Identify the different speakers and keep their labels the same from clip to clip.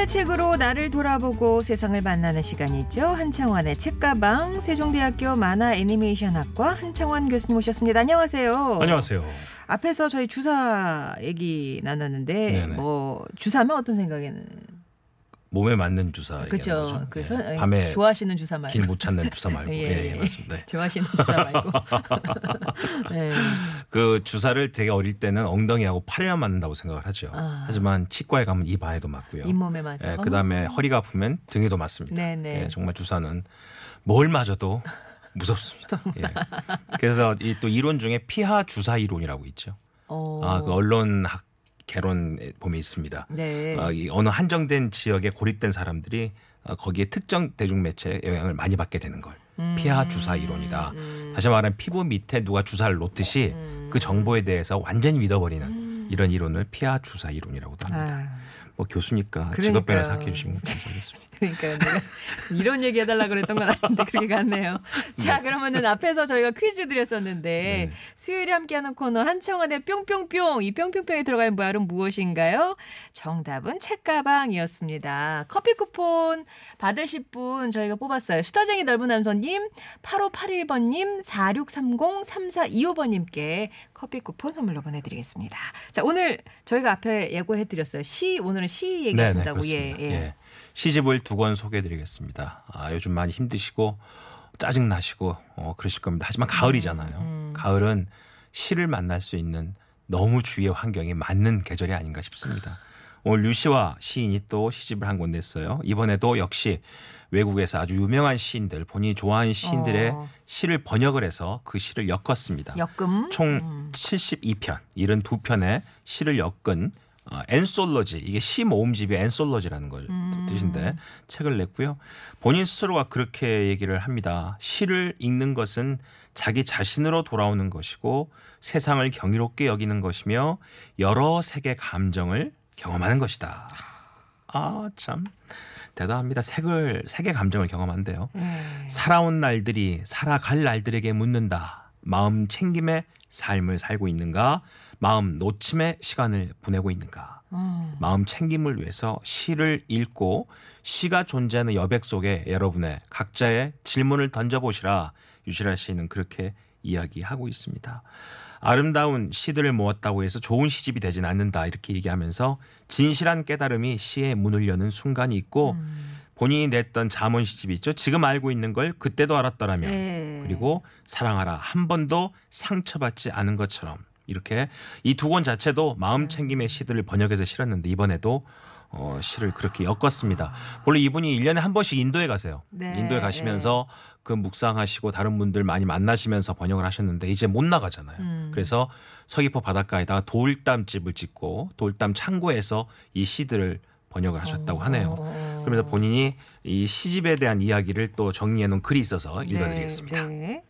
Speaker 1: 권의 책으로 나를 돌아보고 세상을 만나는 시간이 있죠. 한창원의 책가방 세종대학교 만화 애니메이션학과 한창원 교수님 오셨습니다. 안녕하세요.
Speaker 2: 안녕하세요.
Speaker 1: 앞에서 저희 주사 얘기 나눴는데
Speaker 2: 네네.
Speaker 1: 뭐 주사면 어떤 생각에는
Speaker 2: 몸에 맞는 주사
Speaker 1: 그렇죠. 그래서
Speaker 2: 예. 밤에
Speaker 1: 좋아하시는 주사 말고
Speaker 2: 길 못 찾는 주사 말고
Speaker 1: 예,
Speaker 2: 예,
Speaker 1: 예.
Speaker 2: 예, 맞습니다. 네.
Speaker 1: 좋아하시는 주사 말고 네.
Speaker 2: 그 주사를 되게 어릴 때는 엉덩이하고 팔에만 맞는다고 생각을 하죠.
Speaker 1: 아.
Speaker 2: 하지만 치과에 가면 입 안에도 맞고요.
Speaker 1: 잇몸에 맞아.
Speaker 2: 예, 그다음에 허리가 아프면 등에도 맞습니다.
Speaker 1: 네네.
Speaker 2: 예, 정말 주사는 뭘 맞아도 무섭습니다. 예. 그래서 이 또 이론 중에 피하 주사 이론이라고 있죠.
Speaker 1: 어.
Speaker 2: 아, 그 언론학 개론에 보면 있습니다.
Speaker 1: 네.
Speaker 2: 어, 이 어느 한정된 지역에 고립된 사람들이 어, 거기에 특정 대중 매체의 영향을 많이 받게 되는 걸
Speaker 1: 음.
Speaker 2: 피하 주사 이론이다. 다시 말하면 피부 밑에 누가 주사를 놓듯이
Speaker 1: 음.
Speaker 2: 그 정보에 대해서 완전히 믿어버리는 이런 이론을 피하 주사 이론이라고도 합니다.
Speaker 1: 아.
Speaker 2: 뭐 교수니까. 직업병을 생각해 주시면 감사하겠습니다.
Speaker 1: 그러니까 내가 이런 얘기 해달라 그랬던 건 아닌데 그렇게 갔네요. 자 그러면은 앞에서 저희가 퀴즈 드렸었는데
Speaker 2: 네.
Speaker 1: 수요일에 함께하는 코너 한청원의 뿅뿅뿅 이 뿅뿅뿅에 들어갈 말은 무엇인가요? 정답은 책가방이었습니다. 커피 쿠폰 받으실 분 저희가 뽑았어요. 수다쟁이 넓은 남선님 8581번님 46303425번님께 커피 쿠폰 선물로 보내드리겠습니다. 자 오늘 저희가 앞에 예고해드렸어요. 시 오늘은 시 얘기하신다고 예,
Speaker 2: 그렇습니다.
Speaker 1: 예.
Speaker 2: 예. 시집을 두 권 소개해드리겠습니다. 아, 요즘 많이 힘드시고 짜증 나시고 어, 그러실 겁니다. 하지만 가을이잖아요.
Speaker 1: 음.
Speaker 2: 가을은 시를 만날 수 있는 너무 주위의 환경이 맞는 계절이 아닌가 싶습니다. 오늘 류시와 시인이 또 시집을 한 권 냈어요. 이번에도 역시 외국에서 아주 유명한 시인들 본인이 좋아하는 시인들의
Speaker 1: 어.
Speaker 2: 시를 번역을 해서 그 시를 엮었습니다.
Speaker 1: 역금
Speaker 2: 총 72편, 72편의 시를 엮은 어, 엔솔로지 이게 시 모음집이 엔솔로지라는 걸 뜻인데 책을 냈고요. 본인 스스로가 그렇게 얘기를 합니다. 시를 읽는 것은 자기 자신으로 돌아오는 것이고 세상을 경이롭게 여기는 것이며 여러 세계 감정을 경험하는 것이다. 아 참 대단합니다. 색을 세계 감정을 경험한대요.
Speaker 1: 네.
Speaker 2: 살아온 날들이 살아갈 날들에게 묻는다. 마음 챙김의 삶을 살고 있는가? 마음 놓침의 시간을 보내고 있는가?
Speaker 1: 음.
Speaker 2: 마음 챙김을 위해서 시를 읽고 시가 존재하는 여백 속에 여러분의 각자의 질문을 던져보시라. 유시라 시인은 그렇게 이야기하고 있습니다. 아름다운 시들을 모았다고 해서 좋은 시집이 되진 않는다. 이렇게 얘기하면서 진실한 깨달음이 시의 문을 여는 순간이 있고 본인이 냈던 자문 시집이 있죠. 지금 알고 있는 걸 그때도 알았더라면
Speaker 1: 네.
Speaker 2: 그리고 사랑하라 한 번도 상처받지 않은 것처럼 이렇게 이 두 권 자체도 마음 챙김의 시들을 번역해서 실었는데 이번에도 어, 시를 그렇게 엮었습니다. 원래 이분이 1년에 한 번씩 인도에 가세요.
Speaker 1: 네.
Speaker 2: 인도에 가시면서 그 묵상하시고 다른 분들 많이 만나시면서 번역을 하셨는데 이제 못 나가잖아요.
Speaker 1: 음.
Speaker 2: 그래서 서귀포 바닷가에다가 돌담집을 짓고 돌담 창고에서 이 시들을 번역을 하셨다고 하네요.
Speaker 1: 어.
Speaker 2: 그러면서 본인이 이 시집에 대한 이야기를 또 정리해 놓은 글이 있어서 읽어드리겠습니다.
Speaker 1: 네, 네.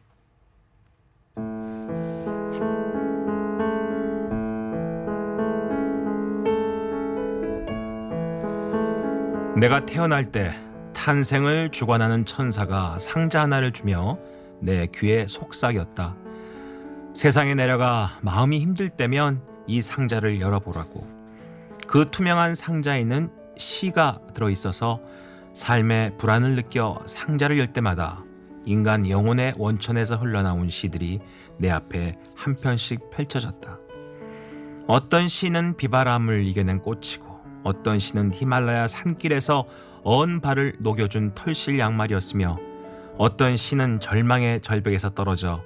Speaker 2: 내가 태어날 때 탄생을 주관하는 천사가 상자 하나를 주며 내 귀에 속삭였다. 세상에 내려가 마음이 힘들 때면 이 상자를 열어보라고. 그 투명한 상자에는 시가 들어있어서 삶의 불안을 느껴 상자를 열 때마다 인간 영혼의 원천에서 흘러나온 시들이 내 앞에 한 편씩 펼쳐졌다. 어떤 시는 비바람을 이겨낸 꽃이고 어떤 시는 히말라야 산길에서 언 발을 녹여준 털실 양말이었으며 어떤 시는 절망의 절벽에서 떨어져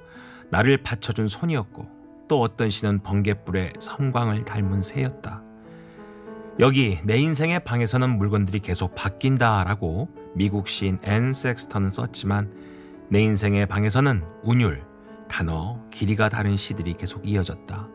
Speaker 2: 나를 받쳐준 손이었고 또 어떤 시는 번갯불의 섬광을 닮은 새였다. 여기 내 인생의 방에서는 물건들이 계속 바뀐다라고 미국 시인 앤 섹스턴은 썼지만 내 인생의 방에서는 운율, 단어, 길이가 다른 시들이 계속 이어졌다.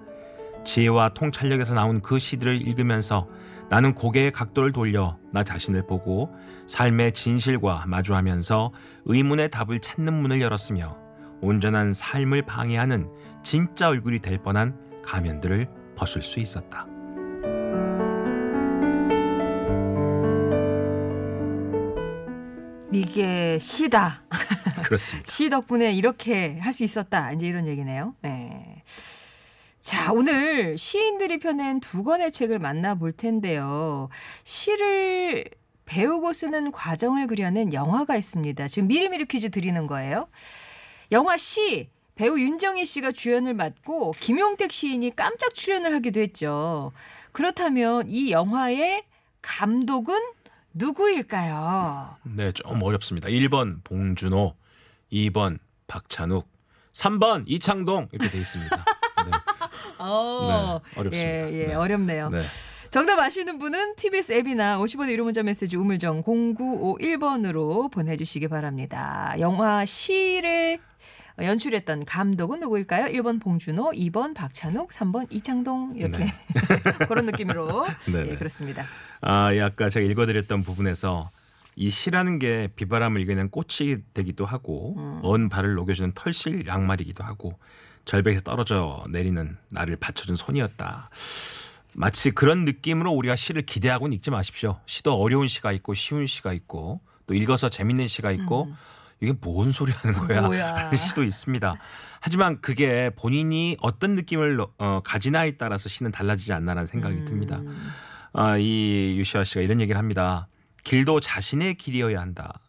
Speaker 2: 지혜와 통찰력에서 나온 그 시들을 읽으면서 나는 고개의 각도를 돌려 나 자신을 보고 삶의 진실과 마주하면서 의문의 답을 찾는 문을 열었으며 온전한 삶을 방해하는 진짜 얼굴이 될 뻔한 가면들을 벗을 수 있었다.
Speaker 1: 이게 시다.
Speaker 2: 그렇습니다.
Speaker 1: 시 덕분에 이렇게 할 수 있었다. 이제 이런 얘기네요. 네. 자, 오늘 시인들이 펴낸 두 권의 책을 만나볼 텐데요. 시를 배우고 쓰는 과정을 그려낸 영화가 있습니다. 지금 미리미리 퀴즈 드리는 거예요. 영화 시 배우 윤정희 씨가 주연을 맡고 김용택 시인이 깜짝 출연을 하기도 했죠. 그렇다면 이 영화의 감독은 누구일까요?
Speaker 2: 네, 좀 어렵습니다. 1번 봉준호, 2번 박찬욱, 3번 이창동 이렇게 돼 있습니다. 네.
Speaker 1: 어,
Speaker 2: 네, 어렵습니다.
Speaker 1: 예, 예,
Speaker 2: 네.
Speaker 1: 어렵네요.
Speaker 2: 네.
Speaker 1: 정답 아시는 분은 TBS 앱이나 50원의 유료 문자 메시지 우물정 0951번으로 보내주시기 바랍니다. 영화 시를 연출했던 감독은 누구일까요? 1번 봉준호, 2번 박찬욱, 3번 이창동 이렇게
Speaker 2: 네.
Speaker 1: 그런 느낌으로
Speaker 2: 네,
Speaker 1: 예,
Speaker 2: 네.
Speaker 1: 그렇습니다.
Speaker 2: 아, 예, 아까 제가 읽어드렸던 부분에서 이 시라는 게 비바람을 이겨낸 꽃이 되기도 하고
Speaker 1: 음.
Speaker 2: 언 발을 녹여주는 털실 양말이기도 하고 절벽에서 떨어져 내리는 나를 받쳐준 손이었다. 마치 그런 느낌으로 우리가 시를 기대하고는 읽지 마십시오. 시도 어려운 시가 있고 쉬운 시가 있고 또 읽어서 재밌는 시가 있고 이게 뭔 소리 하는 거야?
Speaker 1: 음. 뭐야.
Speaker 2: 하는 시도 있습니다. 하지만 그게 본인이 어떤 느낌을 어, 가지나에 따라서 시는 달라지지 않나라는 생각이
Speaker 1: 음.
Speaker 2: 듭니다. 아, 이 유시아 씨가 이런 얘기를 합니다. 길도 자신의 길이어야 한다.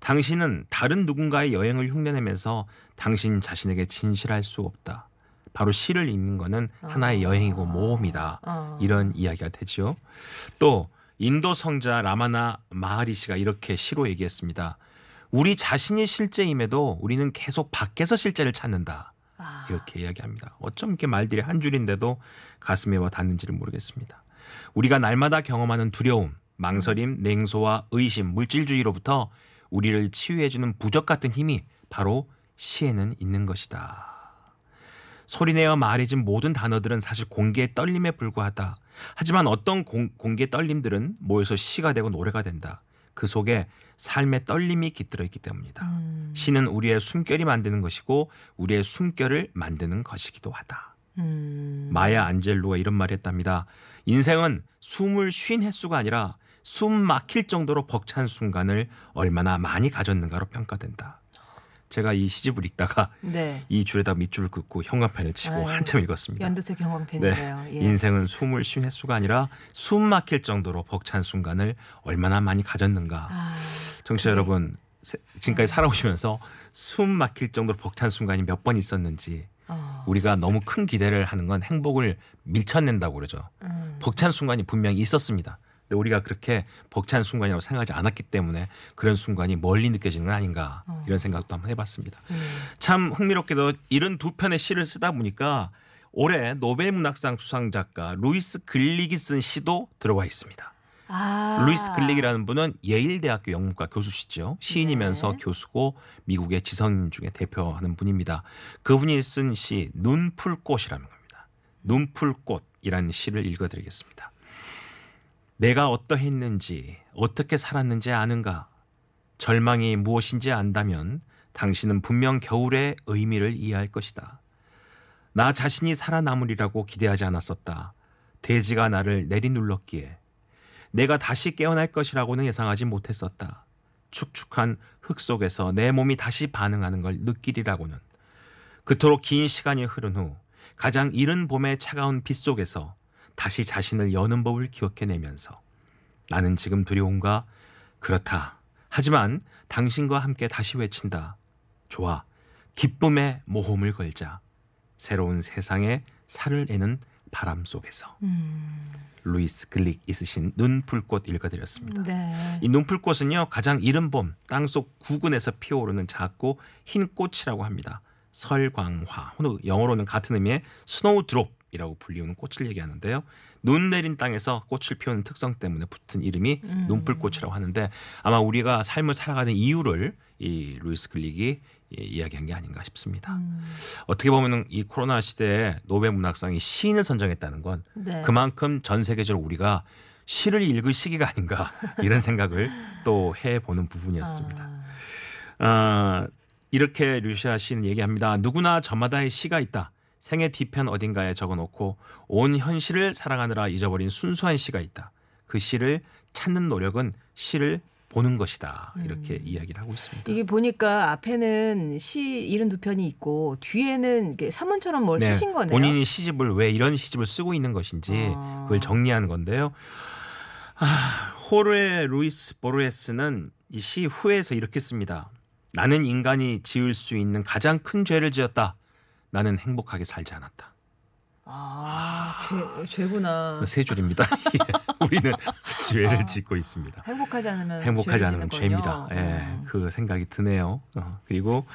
Speaker 2: 당신은 다른 누군가의 여행을 흉내내면서 당신 자신에게 진실할 수 없다. 바로 시를 읽는 거는 하나의 여행이고 모험이다.
Speaker 1: 어.
Speaker 2: 이런 이야기가 되죠. 또 인도 성자 라마나 마하리 씨가 이렇게 시로 얘기했습니다. 우리 자신이 실제임에도 우리는 계속 밖에서 실제를 찾는다.
Speaker 1: 아,
Speaker 2: 이렇게 이야기합니다. 어쩜 이렇게 말들이 한 줄인데도 가슴에 와 닿는지를 모르겠습니다. 우리가 날마다 경험하는 두려움, 망설임, 냉소와 의심, 물질주의로부터 우리를 치유해주는 부적 같은 힘이 바로 시에는 있는 것이다. 소리내어 말해진 모든 단어들은 사실 공개의 떨림에 불과하다. 하지만 어떤 공, 공개 떨림들은 모여서 시가 되고 노래가 된다. 그 속에 삶의 떨림이 깃들어 있기 때문이다.
Speaker 1: 음,
Speaker 2: 시는 우리의 숨결이 만드는 것이고 우리의 숨결을 만드는 것이기도 하다.
Speaker 1: 음.
Speaker 2: 마야 안젤로가 이런 말을 했답니다. 인생은 숨을 쉰 횟수가 아니라 숨 막힐 정도로 벅찬 순간을 얼마나 많이 가졌는가로 평가된다. 제가 이 시집을 읽다가
Speaker 1: 네.
Speaker 2: 이 줄에다 밑줄을 긋고 현관펜을 치고
Speaker 1: 아유,
Speaker 2: 한참 읽었습니다.
Speaker 1: 연두색
Speaker 2: 네.
Speaker 1: 경광펜이네요. 예.
Speaker 2: 인생은 숨을 쉰 횟수가 아니라 숨 막힐 정도로 벅찬 순간을 얼마나 많이 가졌는가.
Speaker 1: 아,
Speaker 2: 청취자
Speaker 1: 그게-
Speaker 2: 여러분 세- 지금까지 살아오시면서 숨 막힐 정도로 벅찬 순간이 몇 번 있었는지
Speaker 1: 어,
Speaker 2: 우리가 너무 큰 기대를 하는 건 행복을 밀쳐낸다고 그러죠.
Speaker 1: 음.
Speaker 2: 벅찬 순간이 분명히 있었습니다. 근데 우리가 그렇게 벅찬 순간이라고 생각하지 않았기 때문에 그런 순간이 멀리 느껴지는 건 아닌가
Speaker 1: 어.
Speaker 2: 이런 생각도 한번 해봤습니다.
Speaker 1: 음.
Speaker 2: 참 흥미롭게도 이런 두 편의 시를 쓰다 보니까 올해 노벨 문학상 수상 작가 루이스 글릭이 쓴 시도 들어와 있습니다.
Speaker 1: 아.
Speaker 2: 루이스 글릭이라는 분은 예일대학교 영문과 교수시죠. 시인이면서
Speaker 1: 네.
Speaker 2: 교수고 미국의 지성 중에 대표하는 분입니다. 그분이 쓴 시 눈풀꽃이라는 겁니다. 눈풀꽃이라는 시를 읽어드리겠습니다. 내가 어떠했는지 어떻게 살았는지 아는가? 절망이 무엇인지 안다면 당신은 분명 겨울의 의미를 이해할 것이다. 나 자신이 살아남으리라고 기대하지 않았었다. 대지가 나를 내리눌렀기에 내가 다시 깨어날 것이라고는 예상하지 못했었다. 축축한 흙 속에서 내 몸이 다시 반응하는 걸 느끼리라고는. 그토록 긴 시간이 흐른 후 가장 이른 봄의 차가운 빛 속에서 다시 자신을 여는 법을 기억해내면서 나는 지금 두려운가? 그렇다. 하지만 당신과 함께 다시 외친다. 좋아. 기쁨의 모험을 걸자. 새로운 세상에 살을 에는 바람 속에서.
Speaker 1: 음.
Speaker 2: 루이스 글릭이 쓰신 눈풀꽃 읽어드렸습니다.
Speaker 1: 네.
Speaker 2: 이 눈풀꽃은요 가장 이른 봄 땅속 구근에서 피어오르는 작고 흰 꽃이라고 합니다. 설광화 혹은 영어로는 같은 의미의 snowdrop 이라고 불리우는 꽃을 얘기하는데요. 눈 내린 땅에서 꽃을 피우는 특성 때문에 붙은 이름이
Speaker 1: 음.
Speaker 2: 눈풀꽃이라고 하는데 아마 우리가 삶을 살아가는 이유를 이 루이스 글릭이 예, 이야기한 게 아닌가 싶습니다.
Speaker 1: 음.
Speaker 2: 어떻게 보면 이 코로나 시대에 노벨 문학상이 시인을 선정했다는 건
Speaker 1: 네.
Speaker 2: 그만큼 전 세계적으로 우리가 시를 읽을 시기가 아닌가 이런 생각을 또 해보는 부분이었습니다.
Speaker 1: 아.
Speaker 2: 아, 이렇게 류시화 씨는 얘기합니다. 누구나 저마다의 시가 있다. 생의 뒤편 어딘가에 적어놓고 온 현실을 사랑하느라 잊어버린 순수한 시가 있다. 그 시를 찾는 노력은 시를 보는 것이다. 이렇게
Speaker 1: 음.
Speaker 2: 이야기를 하고 있습니다.
Speaker 1: 이게 보니까 앞에는 시 이른 두 편이 있고 뒤에는 사문처럼 뭘
Speaker 2: 네,
Speaker 1: 쓰신 거네요.
Speaker 2: 본인이 시집을 왜 이런 시집을 쓰고 있는 것인지
Speaker 1: 아.
Speaker 2: 그걸 정리한 건데요. 호르에 루이스 보르헤스는 이 시 후에서 이렇게 씁니다. 나는 인간이 지을 수 있는 가장 큰 죄를 지었다. 나는 행복하게 살지 않았다.
Speaker 1: 아, 죄, 죄구나.
Speaker 2: 세 줄입니다. 예, 우리는 죄를 짓고 있습니다.
Speaker 1: 행복하지 않으면
Speaker 2: 행복하지 않으면. 죄입니다. 예,
Speaker 1: 음.
Speaker 2: 그 생각이 드네요. 어, 그리고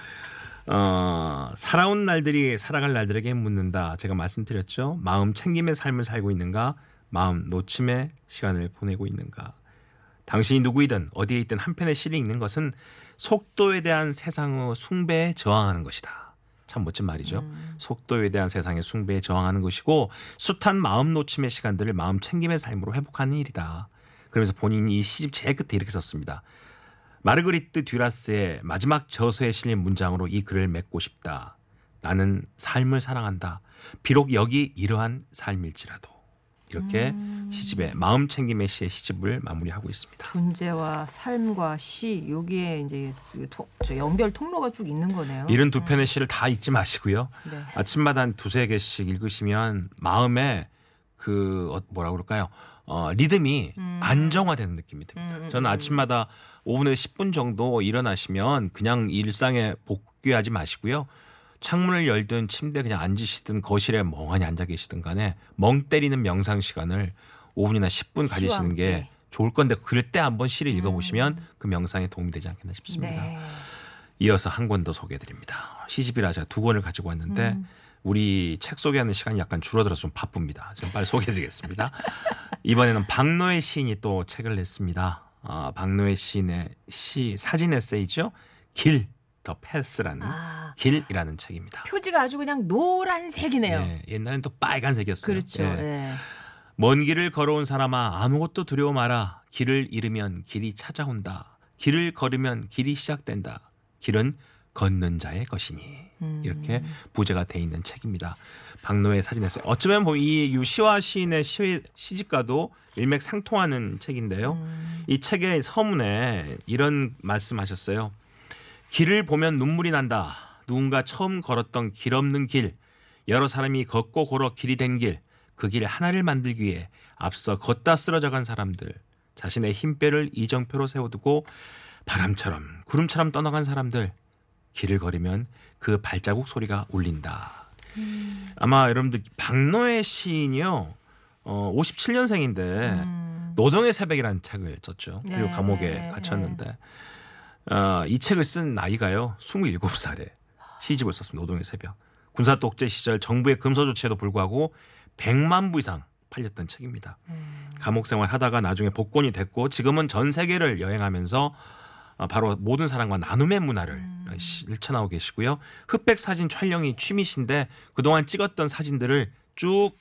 Speaker 2: 어, 살아온 날들이 살아갈 날들에게 묻는다. 제가 말씀드렸죠. 마음 챙김의 삶을 살고 있는가? 마음 놓침의 시간을 보내고 있는가? 당신이 누구이든 어디에 있든 한편의 시를 읽는 것은 속도에 대한 세상의 숭배에 저항하는 것이다. 참 멋진 말이죠.
Speaker 1: 음.
Speaker 2: 속도에 대한 세상의 숭배에 저항하는 것이고 숱한 마음 놓침의 시간들을 마음 챙김의 삶으로 회복하는 일이다. 그러면서 본인이 이 시집 제일 끝에 이렇게 썼습니다. 마르그리트 듀라스의 마지막 저서에 실린 문장으로 이 글을 맺고 싶다. 나는 삶을 사랑한다. 비록 여기 이러한 삶일지라도. 이렇게
Speaker 1: 음.
Speaker 2: 시집의 마음 챙김의 시의 시집을 마무리하고 있습니다.
Speaker 1: 존재와 삶과 시 여기에 이제 연결 통로가 쭉 있는 거네요.
Speaker 2: 이런 두 편의 시를 다 읽지 마시고요.
Speaker 1: 네.
Speaker 2: 아침마다 한 두세 개씩 읽으시면 마음에 그 어, 뭐라 그럴까요? 어, 리듬이
Speaker 1: 음.
Speaker 2: 안정화되는 느낌이 듭니다.
Speaker 1: 음, 음,
Speaker 2: 저는
Speaker 1: 음.
Speaker 2: 아침마다 5분에서 10분 정도 일어나시면 그냥 일상에 복귀하지 마시고요. 창문을 열든 침대에 그냥 앉으시든 거실에 멍하니 앉아 계시든 간에 멍 때리는 명상 시간을 5분이나 10분
Speaker 1: 시와
Speaker 2: 가지시는 게. 좋을 건데 그럴 때 한번 시를 읽어보시면 그 명상에 도움이 되지 않겠나 싶습니다.
Speaker 1: 네.
Speaker 2: 이어서 한 권 더 소개해드립니다. 시집이라 제가 두 권을 가지고 왔는데
Speaker 1: 음.
Speaker 2: 우리 책 소개하는 시간이 약간 줄어들어서 좀 바쁩니다. 좀 빨리 소개해드리겠습니다. 이번에는 박노해 시인이 또 책을 냈습니다. 아, 박노해 시인의 시 사진 에세이죠. 길, 더 패스라는
Speaker 1: 아,
Speaker 2: 길이라는 책입니다.
Speaker 1: 표지가 아주 그냥 노란색이네요.
Speaker 2: 예, 옛날엔 또 빨간색이었어요.
Speaker 1: 그렇죠.
Speaker 2: 예.
Speaker 1: 예.
Speaker 2: 먼 길을 걸어온 사람아 아무것도 두려워 마라. 길을 잃으면 길이 찾아온다. 길을 걸으면 길이 시작된다. 길은 걷는 자의 것이니.
Speaker 1: 음.
Speaker 2: 이렇게 부제가 돼 있는 책입니다. 박노해 사진에서 어쩌면 뭐이 유시화 시인의 시, 시집과도 일맥상통하는 책인데요.
Speaker 1: 음.
Speaker 2: 이 책의 서문에 이런 말씀하셨어요. 길을 보면 눈물이 난다. 누군가 처음 걸었던 길 없는 길, 여러 사람이 걷고 걸어 길이 된 길, 그 길 하나를 만들기 위해 앞서 걷다 쓰러져간 사람들, 자신의 힘뼈를 이정표로 세워두고 바람처럼 구름처럼 떠나간 사람들, 길을 걸으면 그 발자국 소리가 울린다. 아마 여러분들 박노해 시인이요, 어, 57년생인데
Speaker 1: 음.
Speaker 2: 노동의 새벽이라는 책을 썼죠. 그리고
Speaker 1: 네,
Speaker 2: 감옥에
Speaker 1: 네,
Speaker 2: 갇혔는데 어, 이 책을 쓴 나이가요 27살에 시집을 썼습니다. 노동의 새벽. 군사 독재 시절 정부의 금서 조치에도 불구하고 100만 부 이상 팔렸던 책입니다.
Speaker 1: 음.
Speaker 2: 감옥 생활 하다가 나중에 복권이 됐고 지금은 전 세계를 여행하면서 어, 바로 모든 사람과 나눔의 문화를
Speaker 1: 음.
Speaker 2: 실천하고 계시고요. 흑백 사진 촬영이 취미신데 그동안 찍었던 사진들을 쭉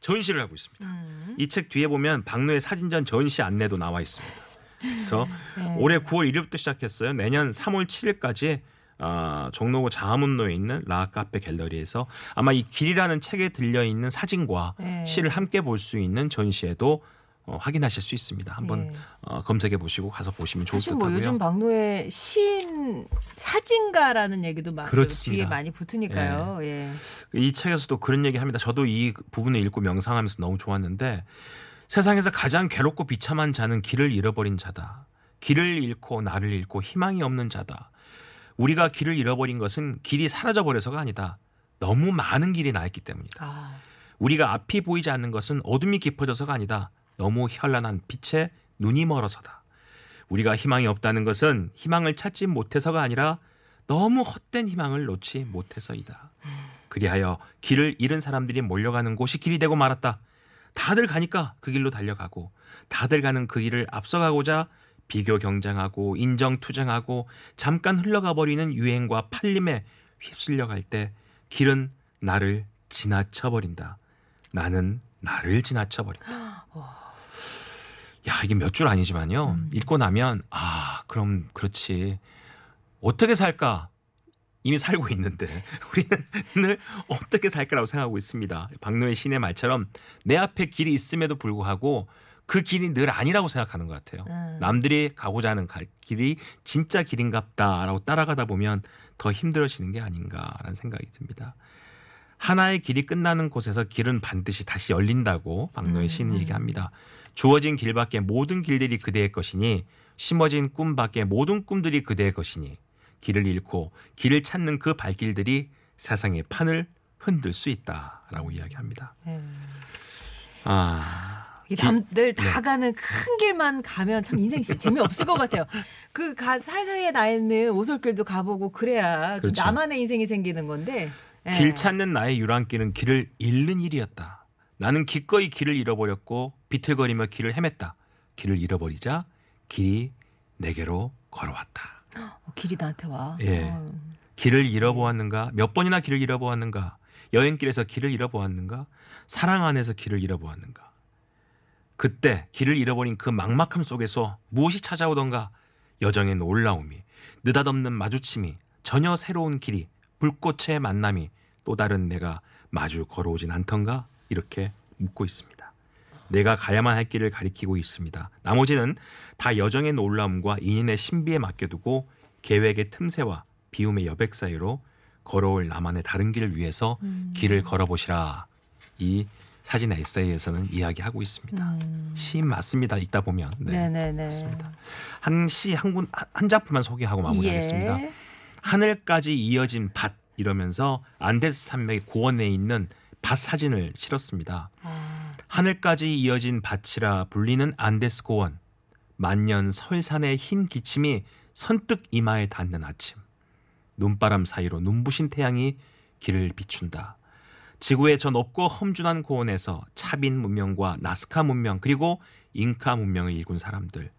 Speaker 2: 전시를 하고 있습니다.
Speaker 1: 음.
Speaker 2: 이책 뒤에 보면 박노해 사진전 전시 안내도 나와 있습니다. 그래서
Speaker 1: 네.
Speaker 2: 올해 9월 1일부터 시작했어요. 내년 3월 7일까지 아, 종로구 자문로에 있는 라 카페 갤러리에서 아마 이 길이라는 책에 들려 있는 사진과
Speaker 1: 네.
Speaker 2: 시를 함께 볼 수 있는 전시회도 어, 확인하실 수 있습니다. 한번
Speaker 1: 네.
Speaker 2: 어, 검색해 보시고 가서 보시면 좋을
Speaker 1: 사실 듯뭐
Speaker 2: 하고요.
Speaker 1: 요즘 박노해 시인 사진가라는 얘기도 막. 뒤에 많이 붙으니까요. 예.
Speaker 2: 이 책에서도 그런 얘기 합니다. 저도 이 부분을 읽고 명상하면서 너무 좋았는데 세상에서 가장 괴롭고 비참한 자는 길을 잃어버린 자다. 길을 잃고 나를 잃고 희망이 없는 자다. 우리가 길을 잃어버린 것은 길이 사라져 버려서가 아니다. 너무 많은 길이 나 있기 때문이다.
Speaker 1: 아,
Speaker 2: 우리가 앞이 보이지 않는 것은 어둠이 깊어져서가 아니다. 너무 현란한 빛에 눈이 멀어서다. 우리가 희망이 없다는 것은 희망을 찾지 못해서가 아니라 너무 헛된 희망을 놓지 못해서이다. 그리하여 길을 잃은 사람들이 몰려가는 곳이 길이 되고 말았다. 다들 가니까 그 길로 달려가고 다들 가는 그 길을 앞서가고자 비교 경쟁하고 인정 투쟁하고 잠깐 흘러가 버리는 유행과 팔림에 휩쓸려 갈 때 길은 나를 지나쳐 버린다. 나는 나를 지나쳐 버린다. 야, 이게 몇 줄 아니지만요. 읽고 나면 아, 그럼 그렇지. 어떻게 살까? 이미 살고 있는데 우리는 늘 어떻게 살까라고 생각하고 있습니다. 박노해 신의 말처럼 내 앞에 길이 있음에도 불구하고 그 길이 늘 아니라고 생각하는 것 같아요.
Speaker 1: 음.
Speaker 2: 남들이 가고자 하는 갈- 길이 진짜 길인갑다라고 따라가다 보면 더 힘들어지는 게 아닌가라는 생각이 듭니다. 하나의 길이 끝나는 곳에서 길은 반드시 다시 열린다고 박노해 시인은 얘기합니다. 주어진 길 밖에 모든 길들이 그대의 것이니 심어진 꿈 밖에 모든 꿈들이 그대의 것이니 길을 잃고 길을 찾는 그 발길들이 세상의 판을 흔들 수 있다라고 이야기합니다.
Speaker 1: 네.
Speaker 2: 아,
Speaker 1: 남들 다
Speaker 2: 네.
Speaker 1: 가는 큰 길만 가면 참 인생 재미없을 것 같아요. 그 가, 사이사이에 나 있는 오솔길도 가보고 그래야 좀
Speaker 2: 그렇죠.
Speaker 1: 나만의 인생이 생기는 건데. 예.
Speaker 2: 길 찾는 나의 유랑길은 길을 잃는 일이었다. 나는 기꺼이 길을 잃어버렸고 비틀거리며 길을 헤맸다. 길을 잃어버리자 길이 내게로 걸어왔다.
Speaker 1: 어, 길이 나한테 와.
Speaker 2: 예.
Speaker 1: 어.
Speaker 2: 길을 잃어보았는가? 몇 번이나 길을 잃어보았는가? 여행길에서 길을 잃어보았는가? 사랑 안에서 길을 잃어보았는가? 그때 길을 잃어버린 그 막막함 속에서 무엇이 찾아오던가? 여정의 놀라움이, 느닷없는 마주침이, 전혀 새로운 길이, 불꽃의 만남이 또 다른 내가 마주 걸어오진 않던가? 이렇게 묻고 있습니다. 내가 가야만 할 길을 가리키고 있습니다. 나머지는 다 여정의 놀라움과 인연의 신비에 맡겨두고 계획의 틈새와 비움의 여백 사이로 걸어올 나만의 다른 길을 위해서 길을 걸어보시라. 이 사진 에세이에서는 이야기하고 있습니다.
Speaker 1: 음.
Speaker 2: 시 맞습니다. 읽다 보면. 네.
Speaker 1: 네네네.
Speaker 2: 맞습니다. 한 시 한군한 작품만 소개하고 마무리하겠습니다.
Speaker 1: 예.
Speaker 2: 하늘까지 이어진 밭 이러면서 안데스 산맥의 고원에 있는 밭 사진을 실었습니다.
Speaker 1: 아,
Speaker 2: 하늘까지 이어진 밭이라 불리는 안데스 고원. 만년 설산의 흰 기침이 선뜻 이마에 닿는 아침. 눈바람 사이로 눈부신 태양이 길을 비춘다. 지구의 저 높고 험준한 고원에서 차빈 문명과 나스카 문명 그리고 잉카 문명을 일군 사람들.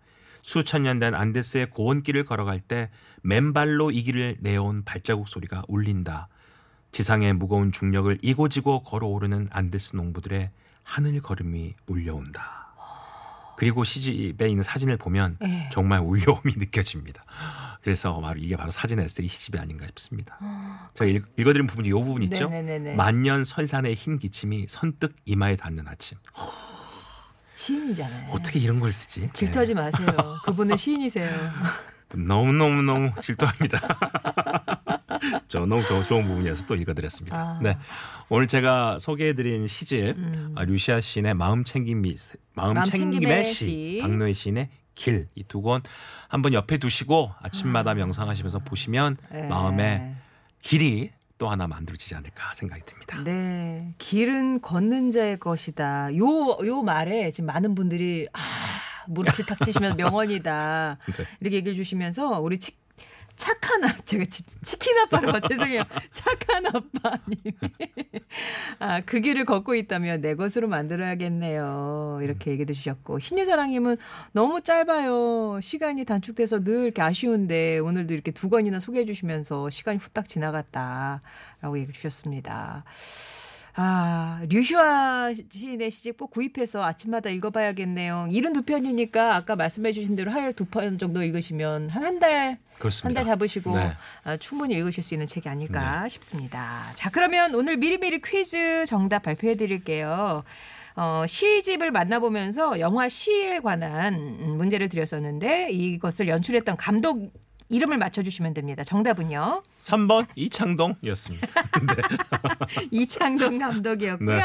Speaker 2: 수천 년 된 안데스의 고원길을 걸어갈 때 맨발로 이 길을 내어온 발자국 소리가 울린다. 지상의 무거운 중력을 이고지고 걸어오르는 안데스 농부들의 하늘 걸음이 울려온다. 그리고 시집에 있는 사진을 보면
Speaker 1: 예.
Speaker 2: 정말 울려움이 느껴집니다. 그래서 바로 이게 바로 사진 에세이 시집이 아닌가 싶습니다. 제가 읽, 읽어드린 부분이 이 부분 있죠?
Speaker 1: 네네네네.
Speaker 2: 만년 설산의 흰 기침이 선뜻 이마에 닿는 아침.
Speaker 1: 시인이잖아요.
Speaker 2: 어떻게 이런 걸 쓰지?
Speaker 1: 질투하지 마세요. 그분은 시인이세요.
Speaker 2: 네. 너무 너무 너무 질투합니다. 저 너무 좋은, 좋은 부분이어서 또 읽어드렸습니다.
Speaker 1: 아.
Speaker 2: 네. 오늘 제가 소개해드린 시집
Speaker 1: 음.
Speaker 2: 아, 류시아 시인의 마음 챙김이 마음
Speaker 1: 마음
Speaker 2: 챙김의 시,
Speaker 1: 시.
Speaker 2: 박노해 시인의 길 이 두 권 한번 옆에 두시고 아침마다 명상하시면서 보시면
Speaker 1: 예.
Speaker 2: 마음에 길이 또 하나 만들어지지 않을까 생각이 듭니다.
Speaker 1: 네. 길은 걷는 자의 것이다. 요, 요 말에 지금 많은 분들이, 아, 무릎을 탁 치시면서 명언이다.
Speaker 2: 네.
Speaker 1: 이렇게 얘기해 주시면서 우리 치, 착한 아, 제가 치, 치킨 아빠로 죄송해요. 착한 아빠님이 아, 그 길을 걷고 있다면 내 것으로 만들어야겠네요. 이렇게 얘기해 주셨고 신유사랑님은 너무 짧아요. 시간이 단축돼서 늘 이렇게 아쉬운데 오늘도 이렇게 두 권이나 소개해 주시면서 시간이 후딱 지나갔다 라고 얘기해 주셨습니다. 아, 류슈아 시인의 시집 꼭 구입해서 아침마다 읽어봐야겠네요. 72편이니까 아까 말씀해주신 대로 하루에 두 편 정도 읽으시면 한 한 달, 한. 달 잡으시고
Speaker 2: 네.
Speaker 1: 아, 충분히 읽으실 수 있는 책이 아닐까 싶습니다. 자, 그러면 오늘 미리미리 퀴즈 정답 발표해 드릴게요. 어, 시집을 만나보면서 영화 시에 관한 음, 문제를 드렸었는데 이것을 연출했던 감독 이름을 맞춰주시면 됩니다. 정답은요.
Speaker 2: 3번 이창동이었습니다.
Speaker 1: 이창동 감독이었고요.
Speaker 2: 네.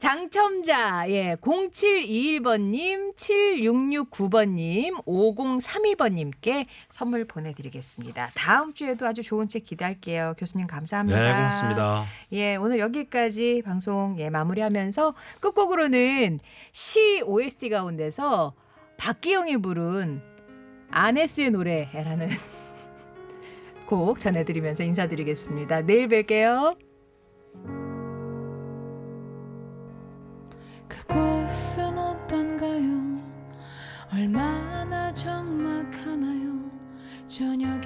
Speaker 1: 당첨자, 예, 0721번님, 7669번님, 5032번님께 선물 보내드리겠습니다. 다음 주에도 아주 좋은 책 기대할게요. 교수님 감사합니다.
Speaker 2: 네, 고맙습니다.
Speaker 1: 예, 오늘 여기까지 방송 예, 마무리하면서 끝곡으로는 시 OST 가운데서 박기영이 부른 아네스의 노래라는 곡 전해드리면서 인사드리겠습니다. 내일 뵐게요.
Speaker 3: 그곳은 어떤가요? 얼마나 적막하나요? 저녁